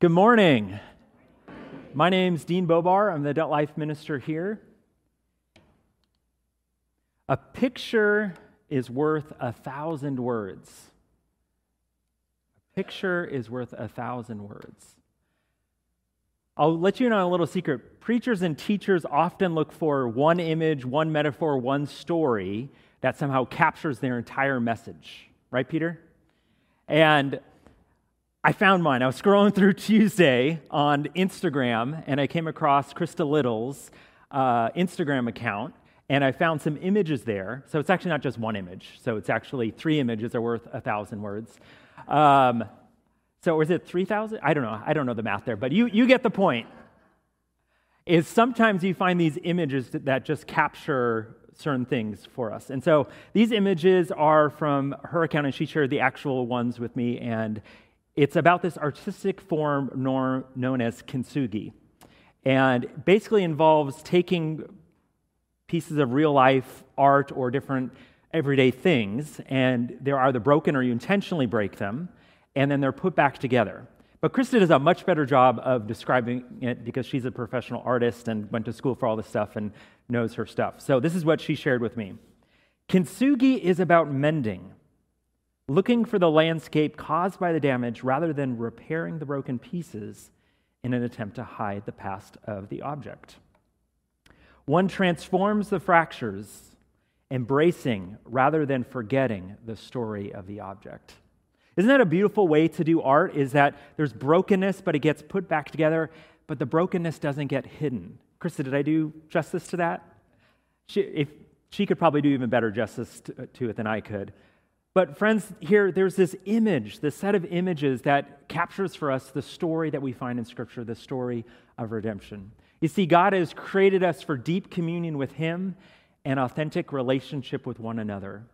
Good morning. My name's Dean Bobar. I'm the adult life minister here. A picture is worth a thousand words. A picture is worth a thousand words. I'll let you in on a little secret. Preachers and teachers often look for one image, one metaphor, one story that somehow captures their entire message. Right, Peter? And I found mine. I was scrolling through Tuesday on Instagram and I came across Krista Little's uh, Instagram account and I found some images there. So it's actually not just one image. So it's actually three images are worth a thousand words. Um, so is it 3,000? I don't know. I don't know the math there, but you, you get the point. Is sometimes you find these images that just capture certain things for us. And so these images are from her account, and she shared the actual ones with me. And it's about this artistic form known as kintsugi, and basically involves taking pieces of real life art or different everyday things, and they're either broken or you intentionally break them, and then they're put back together. But Krista does a much better job of describing it because she's a professional artist and went to school for all this stuff and knows her stuff. So this is what she shared with me. Kintsugi is about mending looking for the landscape caused by the damage rather than repairing the broken pieces in an attempt to hide the past of the object. One transforms the fractures, embracing rather than forgetting the story of the object. Isn't that a beautiful way to do art? Is that there's brokenness, but it gets put back together, but the brokenness doesn't get hidden. Krista, did I do justice to that? She, if, she could probably do even better justice to, to it than I could. But, friends, here there's this image, this set of images that captures for us the story that we find in Scripture, the story of redemption. You see, God has created us for deep communion with Him and authentic relationship with one another.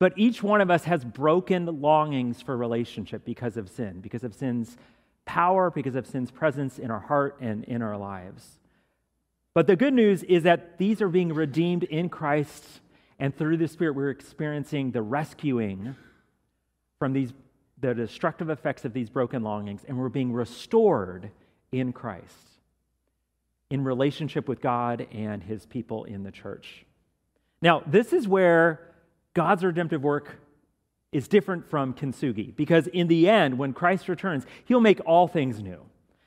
But each one of us has broken longings for relationship because of sin, because of sin's power, because of sin's presence in our heart and in our lives. But the good news is that these are being redeemed in Christ and through the Spirit, we're experiencing the rescuing from these, the destructive effects of these broken longings, and we're being restored in Christ in relationship with God and his people in the church. Now, this is where God's redemptive work is different from kintsugi, because in the end, when Christ returns, he'll make all things new.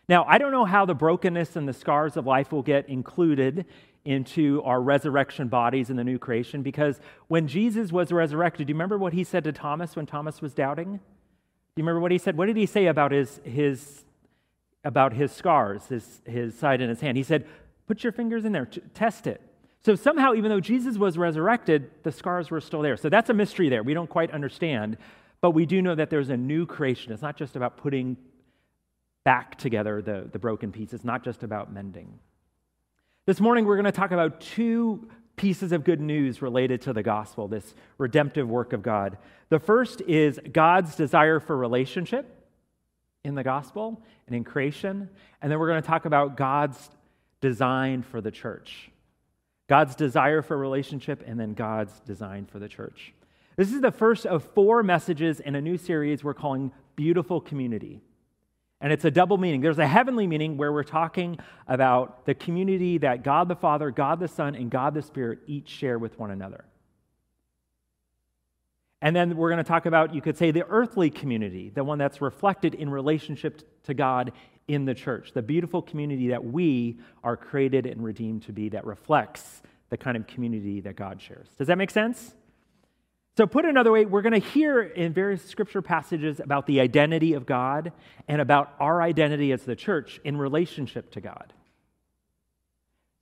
Now, I don't know how the brokenness and the scars of life will get included into our resurrection bodies in the new creation because when Jesus was resurrected, do you remember what he said to Thomas when Thomas was doubting? Do you remember what he said? What did he say about his, his, about his scars, his, his side and his hand? He said, Put your fingers in there, test it. So somehow, even though Jesus was resurrected, the scars were still there. So that's a mystery there. We don't quite understand, but we do know that there's a new creation. It's not just about putting back together the, the broken pieces, it's not just about mending. This morning, we're going to talk about two pieces of good news related to the gospel, this redemptive work of God. The first is God's desire for relationship in the gospel and in creation. And then we're going to talk about God's design for the church. God's desire for relationship and then God's design for the church. This is the first of four messages in a new series we're calling Beautiful Community. And it's a double meaning. There's a heavenly meaning where we're talking about the community that God the Father, God the Son, and God the Spirit each share with one another. And then we're going to talk about, you could say, the earthly community, the one that's reflected in relationship to God in the church, the beautiful community that we are created and redeemed to be that reflects the kind of community that God shares. Does that make sense? So, put another way, we're going to hear in various scripture passages about the identity of God and about our identity as the church in relationship to God.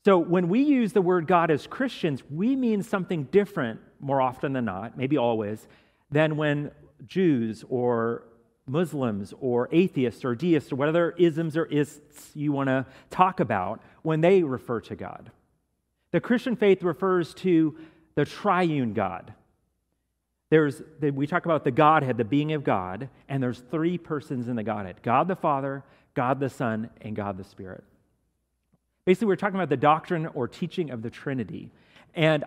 So, when we use the word God as Christians, we mean something different more often than not, maybe always, than when Jews or Muslims or atheists or deists or whatever isms or ists you want to talk about when they refer to God. The Christian faith refers to the triune God. There's, we talk about the Godhead, the being of God, and there's three persons in the Godhead God the Father, God the Son, and God the Spirit. Basically, we're talking about the doctrine or teaching of the Trinity. And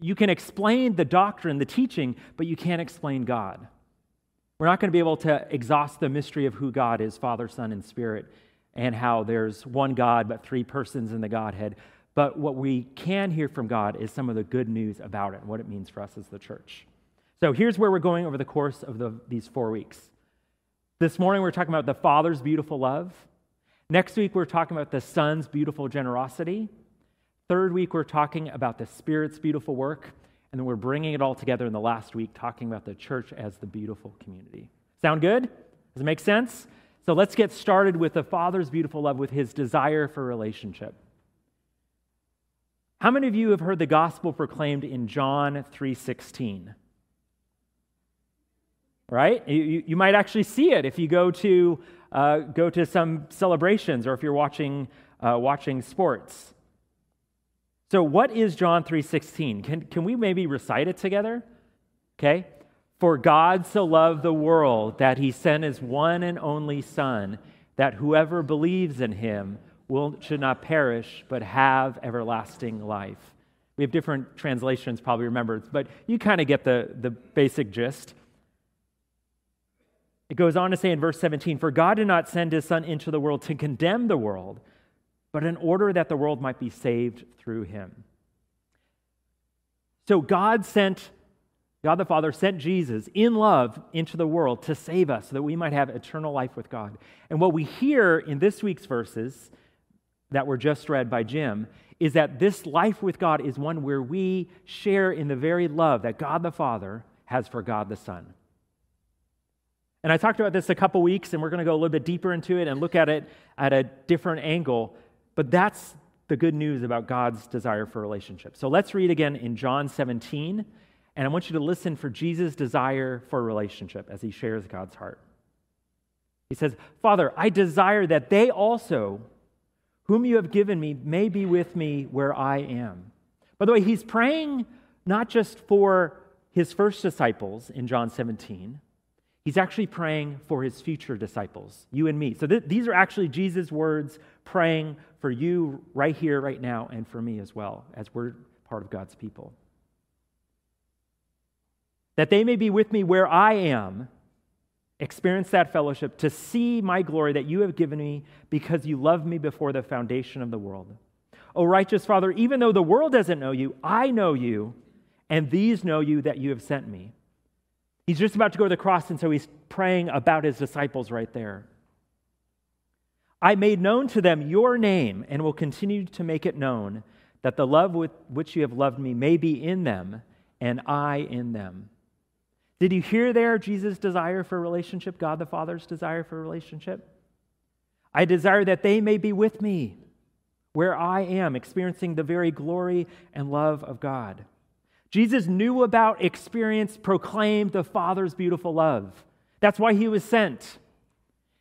you can explain the doctrine, the teaching, but you can't explain God. We're not going to be able to exhaust the mystery of who God is Father, Son, and Spirit, and how there's one God, but three persons in the Godhead. But what we can hear from God is some of the good news about it and what it means for us as the church. So here's where we're going over the course of the, these four weeks. This morning, we're talking about the Father's beautiful love. Next week, we're talking about the Son's beautiful generosity. Third week, we're talking about the Spirit's beautiful work. And then we're bringing it all together in the last week, talking about the church as the beautiful community. Sound good? Does it make sense? So let's get started with the Father's beautiful love, with his desire for relationship. How many of you have heard the gospel proclaimed in John 3:16? Right? You, you might actually see it if you go to, uh, go to some celebrations or if you're watching, uh, watching sports. So what is John 3:16? Can, can we maybe recite it together? Okay? For God so loved the world that he sent his one and only son that whoever believes in him will should not perish but have everlasting life. We have different translations probably remembered, but you kind of get the, the basic gist. It goes on to say in verse 17, For God did not send his Son into the world to condemn the world, but in order that the world might be saved through him. So God sent, God the Father sent Jesus in love into the world to save us so that we might have eternal life with God. And what we hear in this week's verses that were just read by Jim is that this life with God is one where we share in the very love that God the Father has for God the Son. And I talked about this a couple weeks, and we're going to go a little bit deeper into it and look at it at a different angle. But that's the good news about God's desire for relationship. So let's read again in John 17, and I want you to listen for Jesus' desire for relationship as he shares God's heart. He says, Father, I desire that they also, whom you have given me, may be with me where I am. By the way, he's praying not just for his first disciples in John 17, He's actually praying for his future disciples, you and me. So th- these are actually Jesus' words praying for you right here, right now, and for me as well, as we're part of God's people. That they may be with me where I am, experience that fellowship, to see my glory that you have given me because you loved me before the foundation of the world. O righteous Father, even though the world doesn't know you, I know you, and these know you that you have sent me. He's just about to go to the cross, and so he's praying about his disciples right there. I made known to them your name and will continue to make it known that the love with which you have loved me may be in them and I in them. Did you hear there Jesus' desire for relationship, God the Father's desire for relationship? I desire that they may be with me where I am, experiencing the very glory and love of God. Jesus knew about, experienced, proclaimed the Father's beautiful love. That's why he was sent.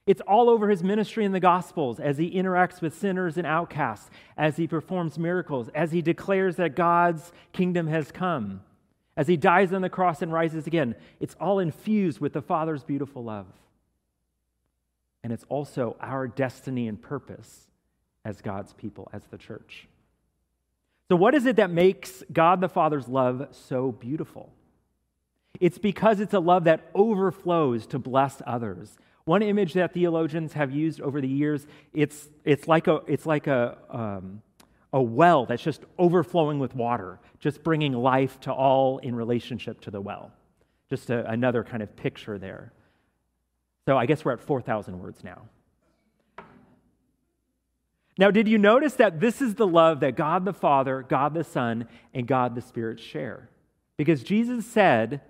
It's all over his ministry in the Gospels as he interacts with sinners and outcasts, as he performs miracles, as he declares that God's kingdom has come, as he dies on the cross and rises again. It's all infused with the Father's beautiful love. And it's also our destiny and purpose as God's people, as the church. So, what is it that makes God the Father's love so beautiful? It's because it's a love that overflows to bless others. One image that theologians have used over the years, it's, it's like, a, it's like a, um, a well that's just overflowing with water, just bringing life to all in relationship to the well. Just a, another kind of picture there. So I guess we're at 4,000 words now. Now, did you notice that this is the love that God the Father, God the Son, and God the Spirit share? Because Jesus said,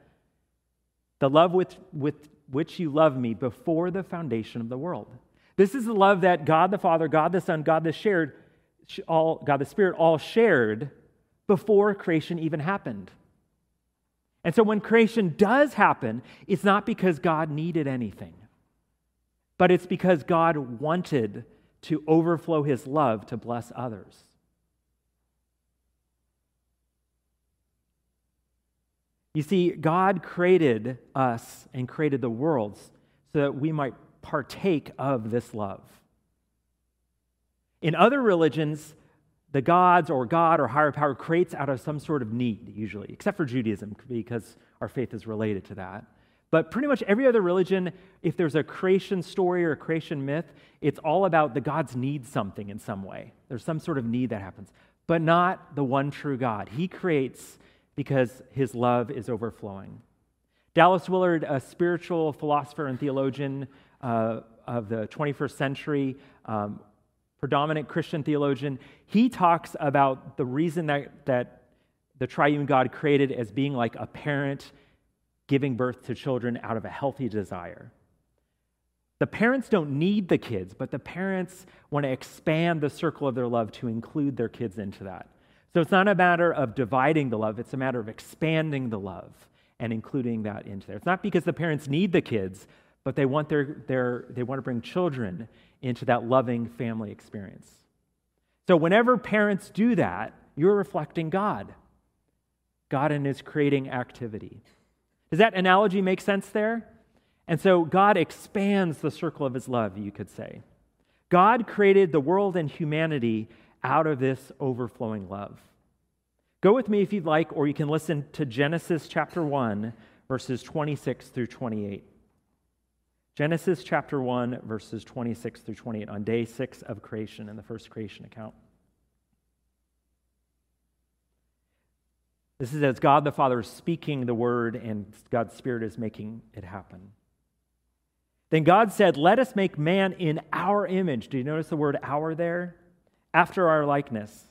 The love with, with which you love me before the foundation of the world. This is the love that God the Father, God the Son, God the shared, all, God the Spirit all shared before creation even happened. And so when creation does happen, it's not because God needed anything. but it's because God wanted to overflow his love to bless others. You see, God created us and created the worlds so that we might partake of this love. In other religions, the gods or God or higher power creates out of some sort of need, usually, except for Judaism, because our faith is related to that. But pretty much every other religion, if there's a creation story or a creation myth, it's all about the gods need something in some way. There's some sort of need that happens, but not the one true God. He creates because his love is overflowing. Dallas Willard, a spiritual philosopher and theologian uh, of the 21st century, um, predominant Christian theologian, he talks about the reason that, that the triune God created as being like a parent giving birth to children out of a healthy desire. The parents don't need the kids, but the parents want to expand the circle of their love to include their kids into that. So it's not a matter of dividing the love, it's a matter of expanding the love and including that into there. It's not because the parents need the kids, but they want, their, their, they want to bring children into that loving family experience. So whenever parents do that, you're reflecting God, God in his creating activity. Does that analogy make sense there? And so God expands the circle of his love, you could say. God created the world and humanity out of this overflowing love. Go with me if you'd like, or you can listen to Genesis chapter 1, verses 26 through 28. Genesis chapter 1, verses 26 through 28, on day six of creation in the first creation account. This is as God the Father is speaking the word, and God's Spirit is making it happen. Then God said, Let us make man in our image. Do you notice the word our there? after our likeness,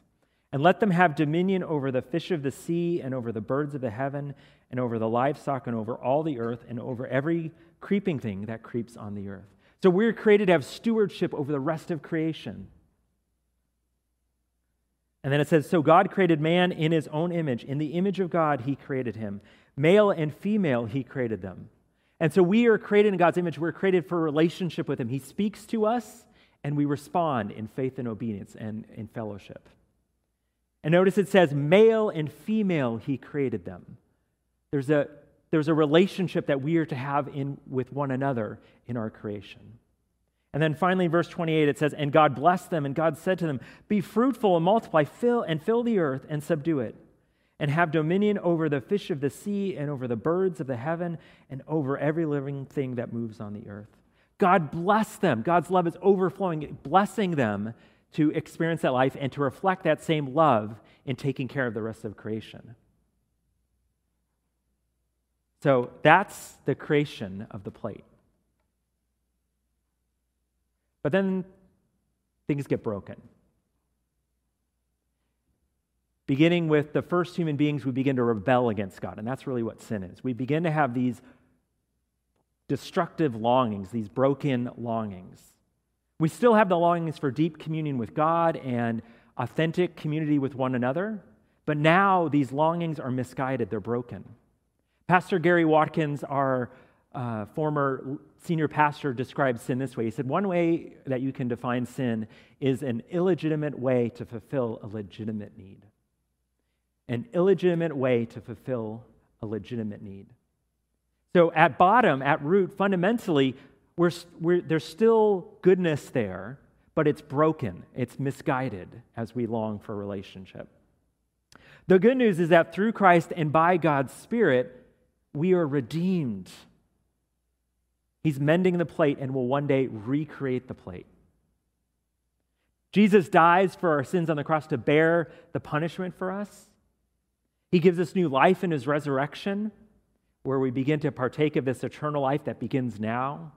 and let them have dominion over the fish of the sea, and over the birds of the heaven, and over the livestock, and over all the earth, and over every creeping thing that creeps on the earth. So we're created to have stewardship over the rest of creation. And then it says, So God created man in his own image. In the image of God, he created him. Male and female, he created them. And so we are created in God's image. We're created for a relationship with him. He speaks to us, and we respond in faith and obedience and in fellowship. And notice it says, male and female, he created them. There's a, there's a relationship that we are to have in, with one another in our creation. And then finally, verse 28, it says, And God blessed them, and God said to them, Be fruitful and multiply, fill and fill the earth and subdue it, and have dominion over the fish of the sea, and over the birds of the heaven, and over every living thing that moves on the earth. God bless them. God's love is overflowing, blessing them to experience that life and to reflect that same love in taking care of the rest of creation. So that's the creation of the plate. But then things get broken. Beginning with the first human beings, we begin to rebel against God, and that's really what sin is. We begin to have these destructive longings, these broken longings. We still have the longings for deep communion with God and authentic community with one another, but now these longings are misguided, they're broken. Pastor Gary Watkins, our uh, former senior pastor, describes sin this way. He said, One way that you can define sin is an illegitimate way to fulfill a legitimate need. An illegitimate way to fulfill a legitimate need. So, at bottom, at root, fundamentally, we're, we're, there's still goodness there, but it's broken, it's misguided as we long for relationship. The good news is that through Christ and by God's Spirit, we are redeemed. He's mending the plate and will one day recreate the plate. Jesus dies for our sins on the cross to bear the punishment for us. He gives us new life in his resurrection where we begin to partake of this eternal life that begins now,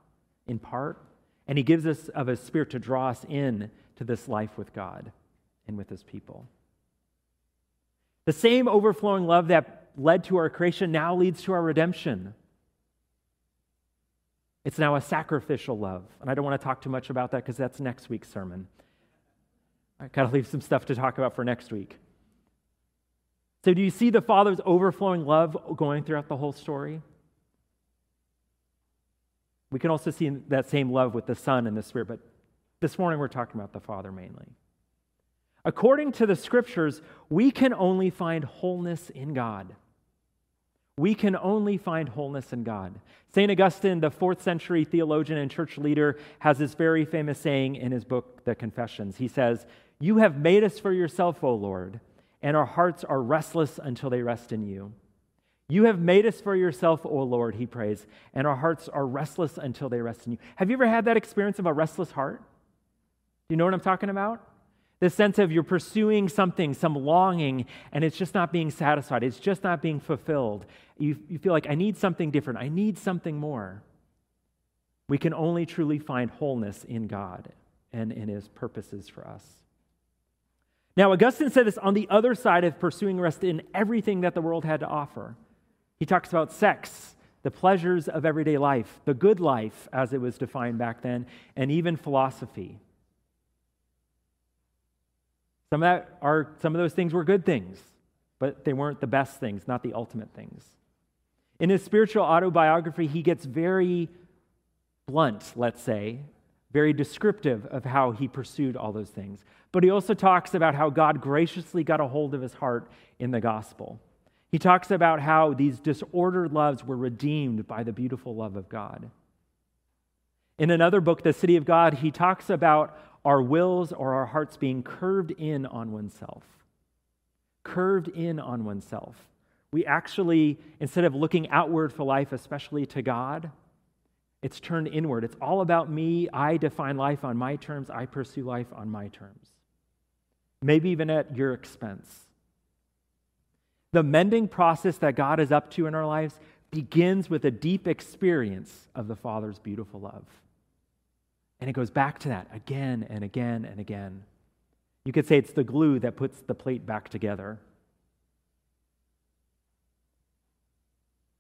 in part. And He gives us of His Spirit to draw us in to this life with God and with His people. The same overflowing love that led to our creation now leads to our redemption. It's now a sacrificial love. And I don't want to talk too much about that because that's next week's sermon. I got to leave some stuff to talk about for next week. So, do you see the Father's overflowing love going throughout the whole story? We can also see that same love with the Son and the Spirit, but this morning we're talking about the Father mainly. According to the scriptures, we can only find wholeness in God. We can only find wholeness in God. St. Augustine, the fourth century theologian and church leader, has this very famous saying in his book, The Confessions. He says, You have made us for yourself, O Lord, and our hearts are restless until they rest in you. You have made us for yourself, O Lord, he prays, and our hearts are restless until they rest in you. Have you ever had that experience of a restless heart? Do you know what I'm talking about? The sense of you're pursuing something, some longing, and it's just not being satisfied. It's just not being fulfilled. You, you feel like, I need something different. I need something more. We can only truly find wholeness in God and in his purposes for us. Now, Augustine said this on the other side of pursuing rest in everything that the world had to offer. He talks about sex, the pleasures of everyday life, the good life as it was defined back then, and even philosophy. Some of, that are, some of those things were good things, but they weren't the best things, not the ultimate things. In his spiritual autobiography, he gets very blunt, let's say, very descriptive of how he pursued all those things. But he also talks about how God graciously got a hold of his heart in the gospel. He talks about how these disordered loves were redeemed by the beautiful love of God. In another book, The City of God, he talks about our wills or our hearts being curved in on oneself. Curved in on oneself. We actually, instead of looking outward for life, especially to God, it's turned inward. It's all about me. I define life on my terms. I pursue life on my terms. Maybe even at your expense. The mending process that God is up to in our lives begins with a deep experience of the Father's beautiful love. And it goes back to that again and again and again. You could say it's the glue that puts the plate back together.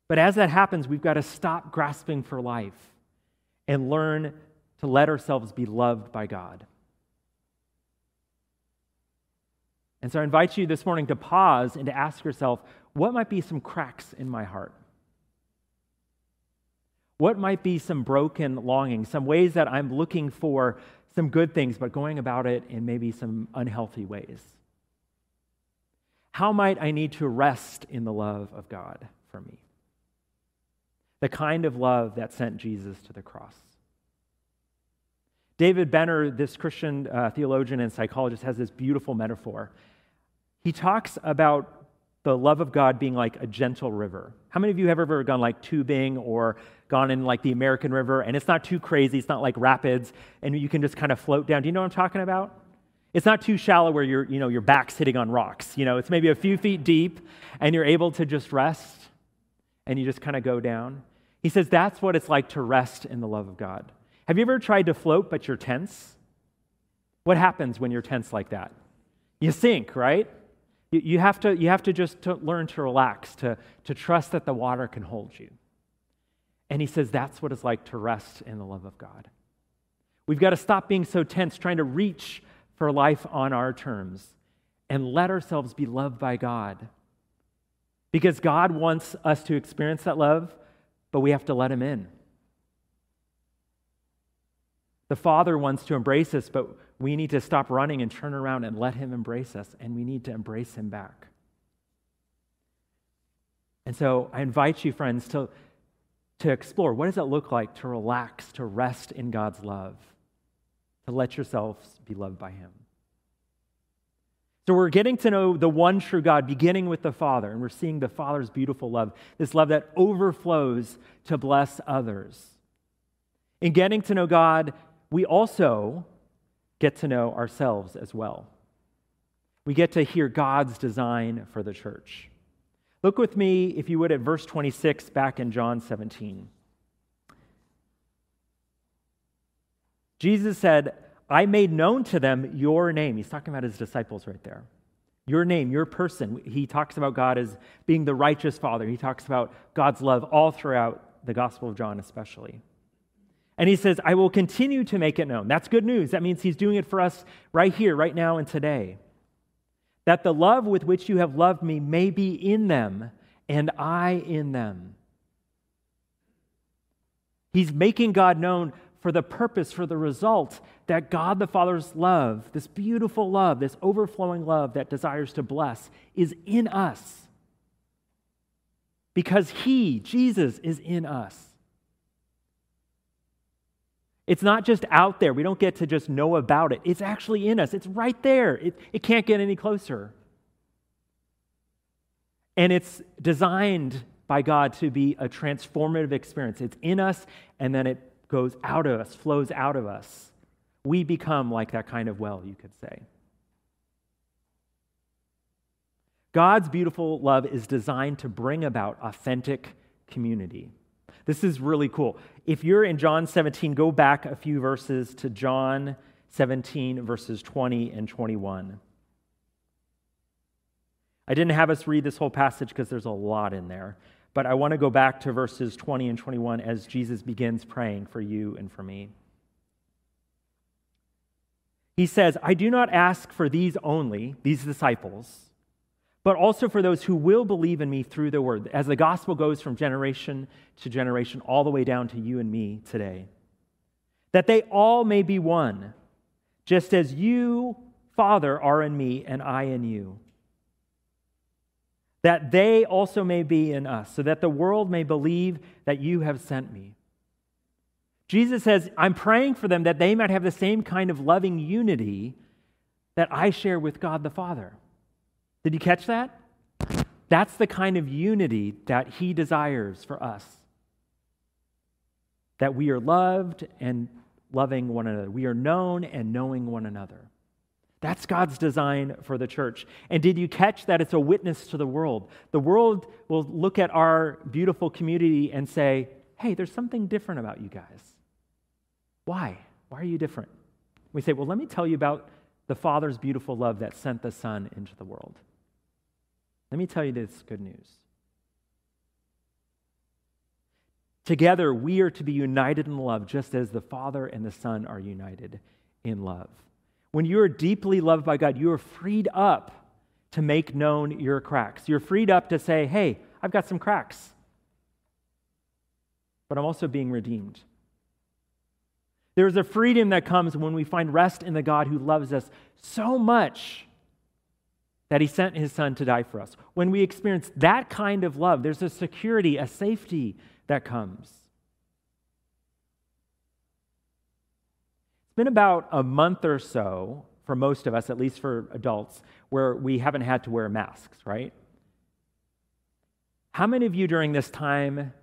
But as that happens, we've got to stop grasping for life and learn to let ourselves be loved by God. And so I invite you this morning to pause and to ask yourself what might be some cracks in my heart? What might be some broken longings, some ways that I'm looking for some good things, but going about it in maybe some unhealthy ways? How might I need to rest in the love of God for me? The kind of love that sent Jesus to the cross. David Benner, this Christian uh, theologian and psychologist, has this beautiful metaphor. He talks about the love of God being like a gentle river. How many of you have ever gone like tubing or gone in like the American River and it's not too crazy, it's not like rapids, and you can just kind of float down? Do you know what I'm talking about? It's not too shallow where your, you know, your back's hitting on rocks. You know, it's maybe a few feet deep and you're able to just rest and you just kind of go down. He says that's what it's like to rest in the love of God. Have you ever tried to float but you're tense? What happens when you're tense like that? You sink, right? You, have to, you have to just to learn to relax, to, to trust that the water can hold you. And he says that's what it's like to rest in the love of God. We've got to stop being so tense, trying to reach for life on our terms, and let ourselves be loved by God. Because God wants us to experience that love, but we have to let Him in. The Father wants to embrace us, but we need to stop running and turn around and let Him embrace us, and we need to embrace Him back. And so I invite you, friends, to, to explore what does it look like to relax, to rest in God's love, to let yourselves be loved by Him. So we're getting to know the one true God, beginning with the Father, and we're seeing the Father's beautiful love, this love that overflows to bless others. In getting to know God, we also get to know ourselves as well. We get to hear God's design for the church. Look with me, if you would, at verse 26 back in John 17. Jesus said, I made known to them your name. He's talking about his disciples right there. Your name, your person. He talks about God as being the righteous Father. He talks about God's love all throughout the Gospel of John, especially. And he says, I will continue to make it known. That's good news. That means he's doing it for us right here, right now, and today. That the love with which you have loved me may be in them, and I in them. He's making God known for the purpose, for the result that God the Father's love, this beautiful love, this overflowing love that desires to bless, is in us. Because He, Jesus, is in us. It's not just out there. We don't get to just know about it. It's actually in us. It's right there. It, it can't get any closer. And it's designed by God to be a transformative experience. It's in us, and then it goes out of us, flows out of us. We become like that kind of well, you could say. God's beautiful love is designed to bring about authentic community. This is really cool. If you're in John 17, go back a few verses to John 17, verses 20 and 21. I didn't have us read this whole passage because there's a lot in there, but I want to go back to verses 20 and 21 as Jesus begins praying for you and for me. He says, I do not ask for these only, these disciples but also for those who will believe in me through the word, as the gospel goes from generation to generation, all the way down to you and me today. That they all may be one, just as you, Father, are in me and I in you. That they also may be in us, so that the world may believe that you have sent me. Jesus says, I'm praying for them that they might have the same kind of loving unity that I share with God the Father. Did you catch that? That's the kind of unity that he desires for us. That we are loved and loving one another. We are known and knowing one another. That's God's design for the church. And did you catch that it's a witness to the world? The world will look at our beautiful community and say, hey, there's something different about you guys. Why? Why are you different? We say, well, let me tell you about the Father's beautiful love that sent the Son into the world. Let me tell you this good news. Together, we are to be united in love, just as the Father and the Son are united in love. When you are deeply loved by God, you are freed up to make known your cracks. You're freed up to say, hey, I've got some cracks, but I'm also being redeemed. There's a freedom that comes when we find rest in the God who loves us so much that he sent his son to die for us. When we experience that kind of love, there's a security, a safety that comes. It's been about a month or so for most of us, at least for adults, where we haven't had to wear masks, right? How many of you during this time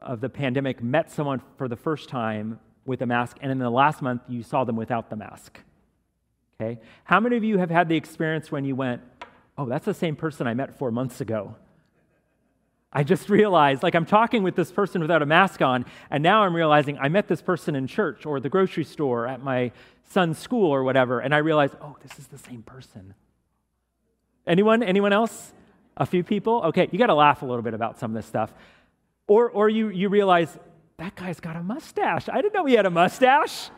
of the pandemic met someone for the first time with a mask, and in the last month you saw them without the mask? Okay? How many of you have had the experience when you went, oh, that's the same person I met four months ago? I just realized, like, I'm talking with this person without a mask on, and now I'm realizing I met this person in church or the grocery store at my son's school or whatever, and I realize, oh, this is the same person. Anyone? Anyone else? A few people? Okay, you got to laugh a little bit about some of this stuff. Or, or you, you realize, that guy's got a mustache. I didn't know he had a mustache.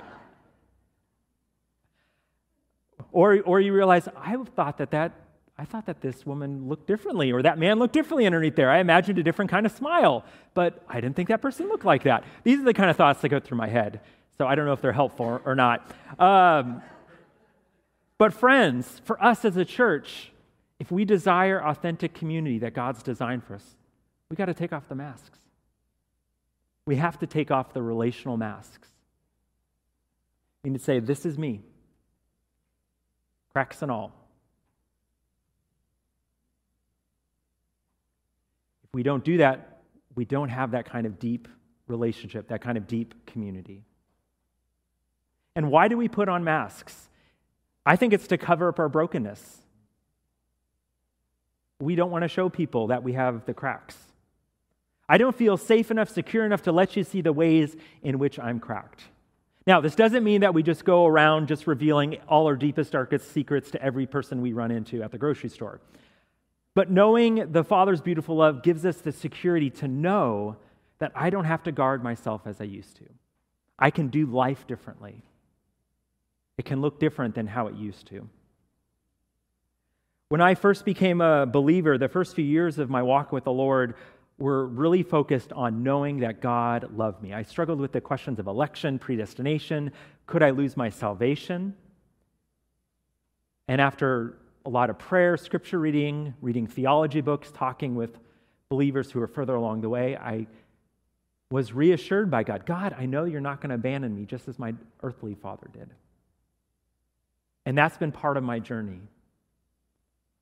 Or, or you realize, I thought that, that I thought that this woman looked differently, or that man looked differently underneath there. I imagined a different kind of smile, but I didn't think that person looked like that. These are the kind of thoughts that go through my head. So I don't know if they're helpful or not. Um, but, friends, for us as a church, if we desire authentic community that God's designed for us, we got to take off the masks. We have to take off the relational masks. We need to say, This is me cracks and all. We don't do that, we don't have that kind of deep relationship, that kind of deep community. And why do we put on masks? I think it's to cover up our brokenness. We don't want to show people that we have the cracks. I don't feel safe enough, secure enough to let you see the ways in which I'm cracked. Now, this doesn't mean that we just go around just revealing all our deepest, darkest secrets to every person we run into at the grocery store. But knowing the Father's beautiful love gives us the security to know that I don't have to guard myself as I used to. I can do life differently. It can look different than how it used to. When I first became a believer, the first few years of my walk with the Lord, were really focused on knowing that God loved me. I struggled with the questions of election, predestination. Could I lose my salvation? And after a lot of prayer, scripture reading, reading theology books, talking with believers who are further along the way, I was reassured by God God, I know you're not going to abandon me just as my earthly father did. And that's been part of my journey.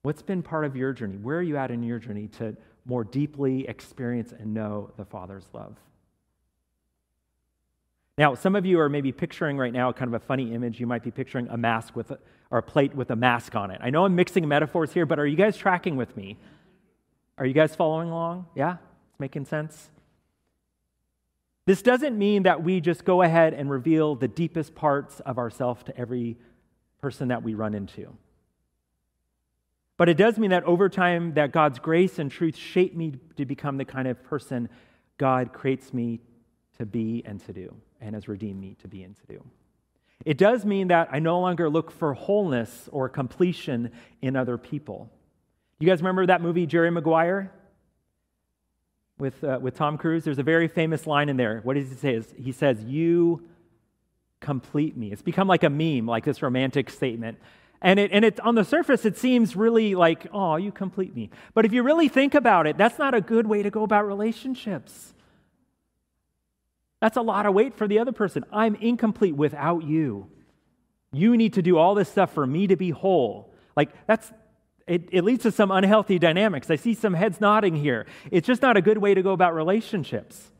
What's been part of your journey? Where are you at in your journey to more deeply experience and know the Father's love? Now, some of you are maybe picturing right now kind of a funny image. You might be picturing a mask with a, or a plate with a mask on it. I know I'm mixing metaphors here, but are you guys tracking with me? Are you guys following along? Yeah? It's making sense? This doesn't mean that we just go ahead and reveal the deepest parts of ourselves to every person that we run into. But it does mean that over time that God's grace and truth shape me to become the kind of person God creates me to be and to do and has redeemed me to be and to do. It does mean that I no longer look for wholeness or completion in other people. You guys remember that movie Jerry Maguire? with, uh, with Tom Cruise, there's a very famous line in there. What does he say? He says, You complete me. It's become like a meme, like this romantic statement. And, it, and it, on the surface, it seems really like, oh, you complete me. But if you really think about it, that's not a good way to go about relationships. That's a lot of weight for the other person. I'm incomplete without you. You need to do all this stuff for me to be whole. Like, that's, it, it leads to some unhealthy dynamics. I see some heads nodding here. It's just not a good way to go about relationships.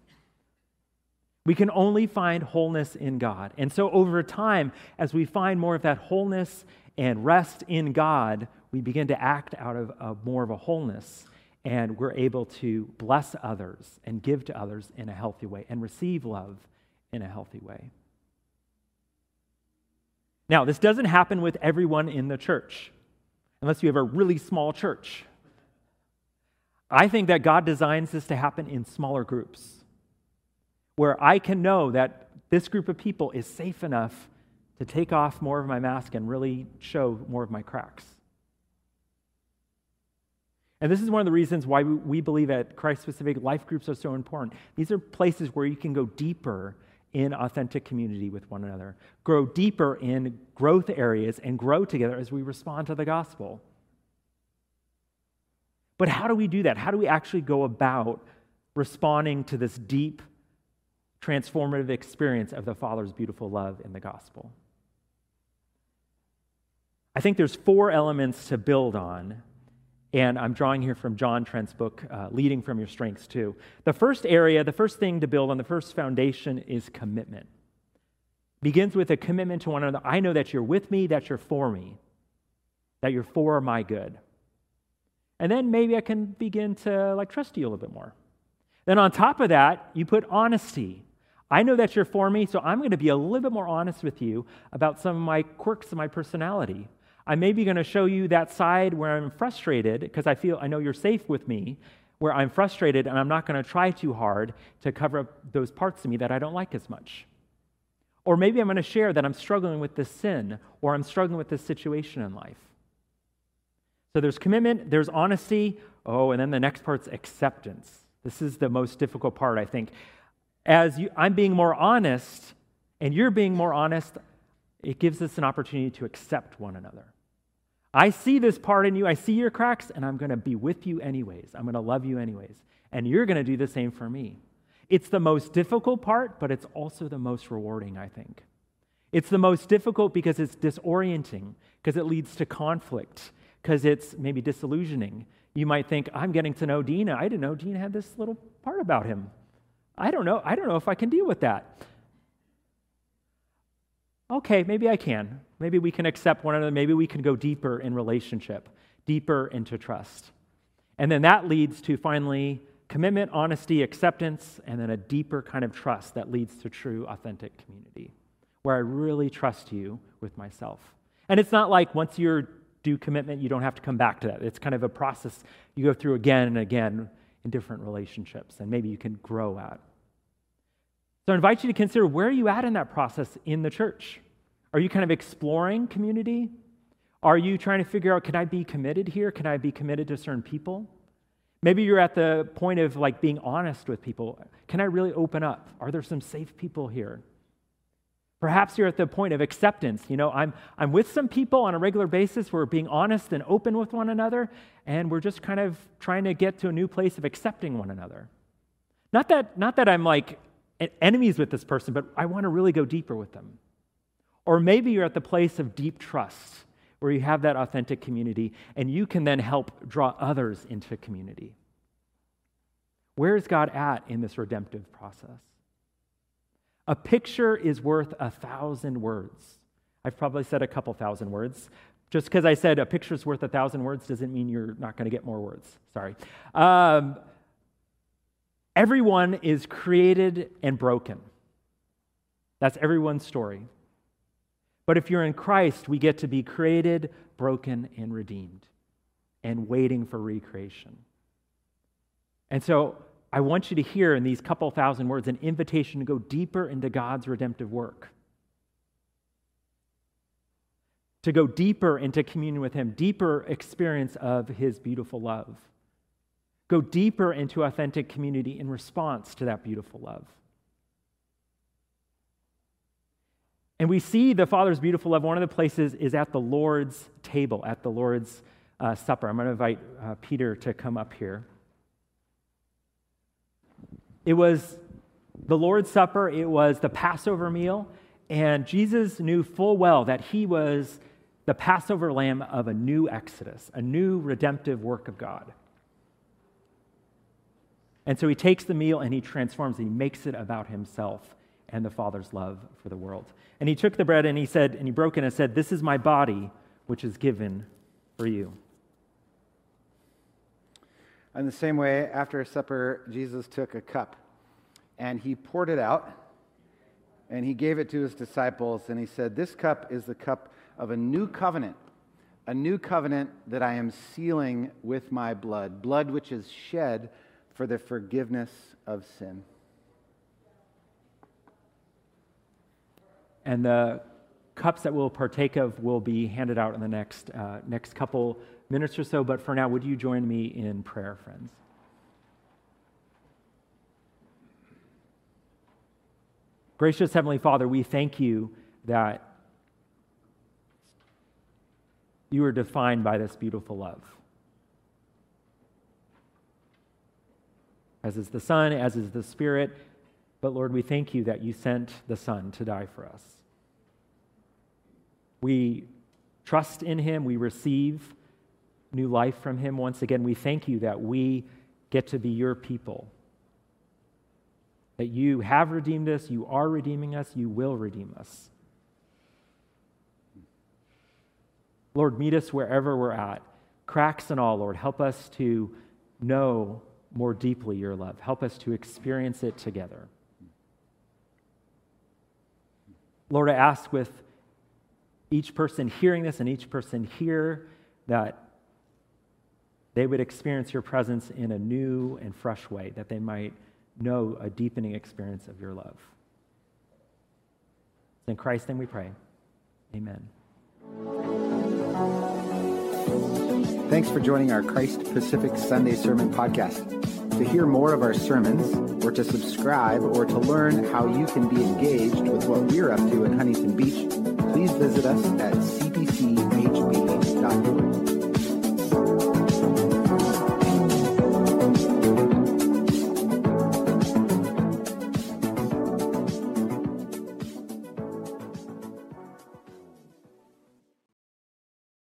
We can only find wholeness in God. And so, over time, as we find more of that wholeness and rest in God, we begin to act out of, of more of a wholeness. And we're able to bless others and give to others in a healthy way and receive love in a healthy way. Now, this doesn't happen with everyone in the church unless you have a really small church. I think that God designs this to happen in smaller groups where I can know that this group of people is safe enough to take off more of my mask and really show more of my cracks. And this is one of the reasons why we believe that Christ Pacific life groups are so important. These are places where you can go deeper in authentic community with one another, grow deeper in growth areas, and grow together as we respond to the gospel. But how do we do that? How do we actually go about responding to this deep, transformative experience of the Father's beautiful love in the gospel? I think there's four elements to build on and I'm drawing here from John Trent's book, uh, Leading from Your Strengths, too. The first area, the first thing to build on, the first foundation is commitment. Begins with a commitment to one another. I know that you're with me, that you're for me, that you're for my good. And then maybe I can begin to like trust you a little bit more. Then on top of that, you put honesty. I know that you're for me, so I'm going to be a little bit more honest with you about some of my quirks of my personality I'm maybe going to show you that side where I'm frustrated because I feel I know you're safe with me, where I'm frustrated and I'm not going to try too hard to cover up those parts of me that I don't like as much. Or maybe I'm going to share that I'm struggling with this sin or I'm struggling with this situation in life. So there's commitment, there's honesty. Oh, and then the next part's acceptance. This is the most difficult part, I think. As you, I'm being more honest and you're being more honest, it gives us an opportunity to accept one another. I see this part in you, I see your cracks, and I'm going to be with you anyways. I'm going to love you anyways. And you're going to do the same for me. It's the most difficult part, but it's also the most rewarding, I think. It's the most difficult because it's disorienting, because it leads to conflict, because it's maybe disillusioning. You might think, I'm getting to know Dina. I didn't know Dina had this little part about him. I don't know. I don't know if I can deal with that okay, maybe I can. Maybe we can accept one another. Maybe we can go deeper in relationship, deeper into trust. And then that leads to finally commitment, honesty, acceptance, and then a deeper kind of trust that leads to true, authentic community, where I really trust you with myself. And it's not like once you do commitment, you don't have to come back to that. It's kind of a process you go through again and again in different relationships, and maybe you can grow at. So I invite you to consider where are you at in that process in the church? Are you kind of exploring community? Are you trying to figure out, can I be committed here? Can I be committed to certain people? Maybe you're at the point of like being honest with people. Can I really open up? Are there some safe people here? Perhaps you're at the point of acceptance. You know, I'm, I'm with some people on a regular basis. We're being honest and open with one another, and we're just kind of trying to get to a new place of accepting one another. Not that, not that I'm like enemies with this person, but I want to really go deeper with them. Or maybe you're at the place of deep trust where you have that authentic community and you can then help draw others into community. Where is God at in this redemptive process? A picture is worth a thousand words. I've probably said a couple thousand words. Just because I said a picture is worth a thousand words doesn't mean you're not going to get more words. Sorry. Um, everyone is created and broken. That's everyone's story. But if you're in Christ, we get to be created, broken, and redeemed, and waiting for recreation. And so I want you to hear in these couple thousand words an invitation to go deeper into God's redemptive work. To go deeper into communion with Him, deeper experience of His beautiful love. Go deeper into authentic community in response to that beautiful love. And we see the Father's beautiful love. One of the places is at the Lord's table, at the Lord's uh, Supper. I'm going to invite uh, Peter to come up here. It was the Lord's Supper, it was the Passover meal, and Jesus knew full well that he was the Passover lamb of a new Exodus, a new redemptive work of God. And so he takes the meal and he transforms it. He makes it about himself and the Father's love for the world. And he took the bread and he said, and he broke it and said, This is my body, which is given for you. In the same way, after supper, Jesus took a cup and he poured it out and he gave it to his disciples and he said, This cup is the cup of a new covenant, a new covenant that I am sealing with my blood, blood which is shed for the forgiveness of sin. And the cups that we'll partake of will be handed out in the next, uh, next couple minutes or so. But for now, would you join me in prayer, friends? Gracious Heavenly Father, we thank you that you are defined by this beautiful love. As is the Son, as is the Spirit. But Lord, we thank you that you sent the Son to die for us. We trust in him, we receive new life from him. Once again, we thank you that we get to be your people. That you have redeemed us, you are redeeming us, you will redeem us. Lord, meet us wherever we're at. Cracks and all, Lord, help us to know more deeply your love. Help us to experience it together. Lord, I ask with each person hearing this and each person here that they would experience your presence in a new and fresh way, that they might know a deepening experience of your love. In Christ's name we pray. Amen. Thanks for joining our Christ Pacific Sunday Sermon Podcast. To hear more of our sermons, or to subscribe, or to learn how you can be engaged with what we're up to in Huntington Beach, please visit us at cpchb.org.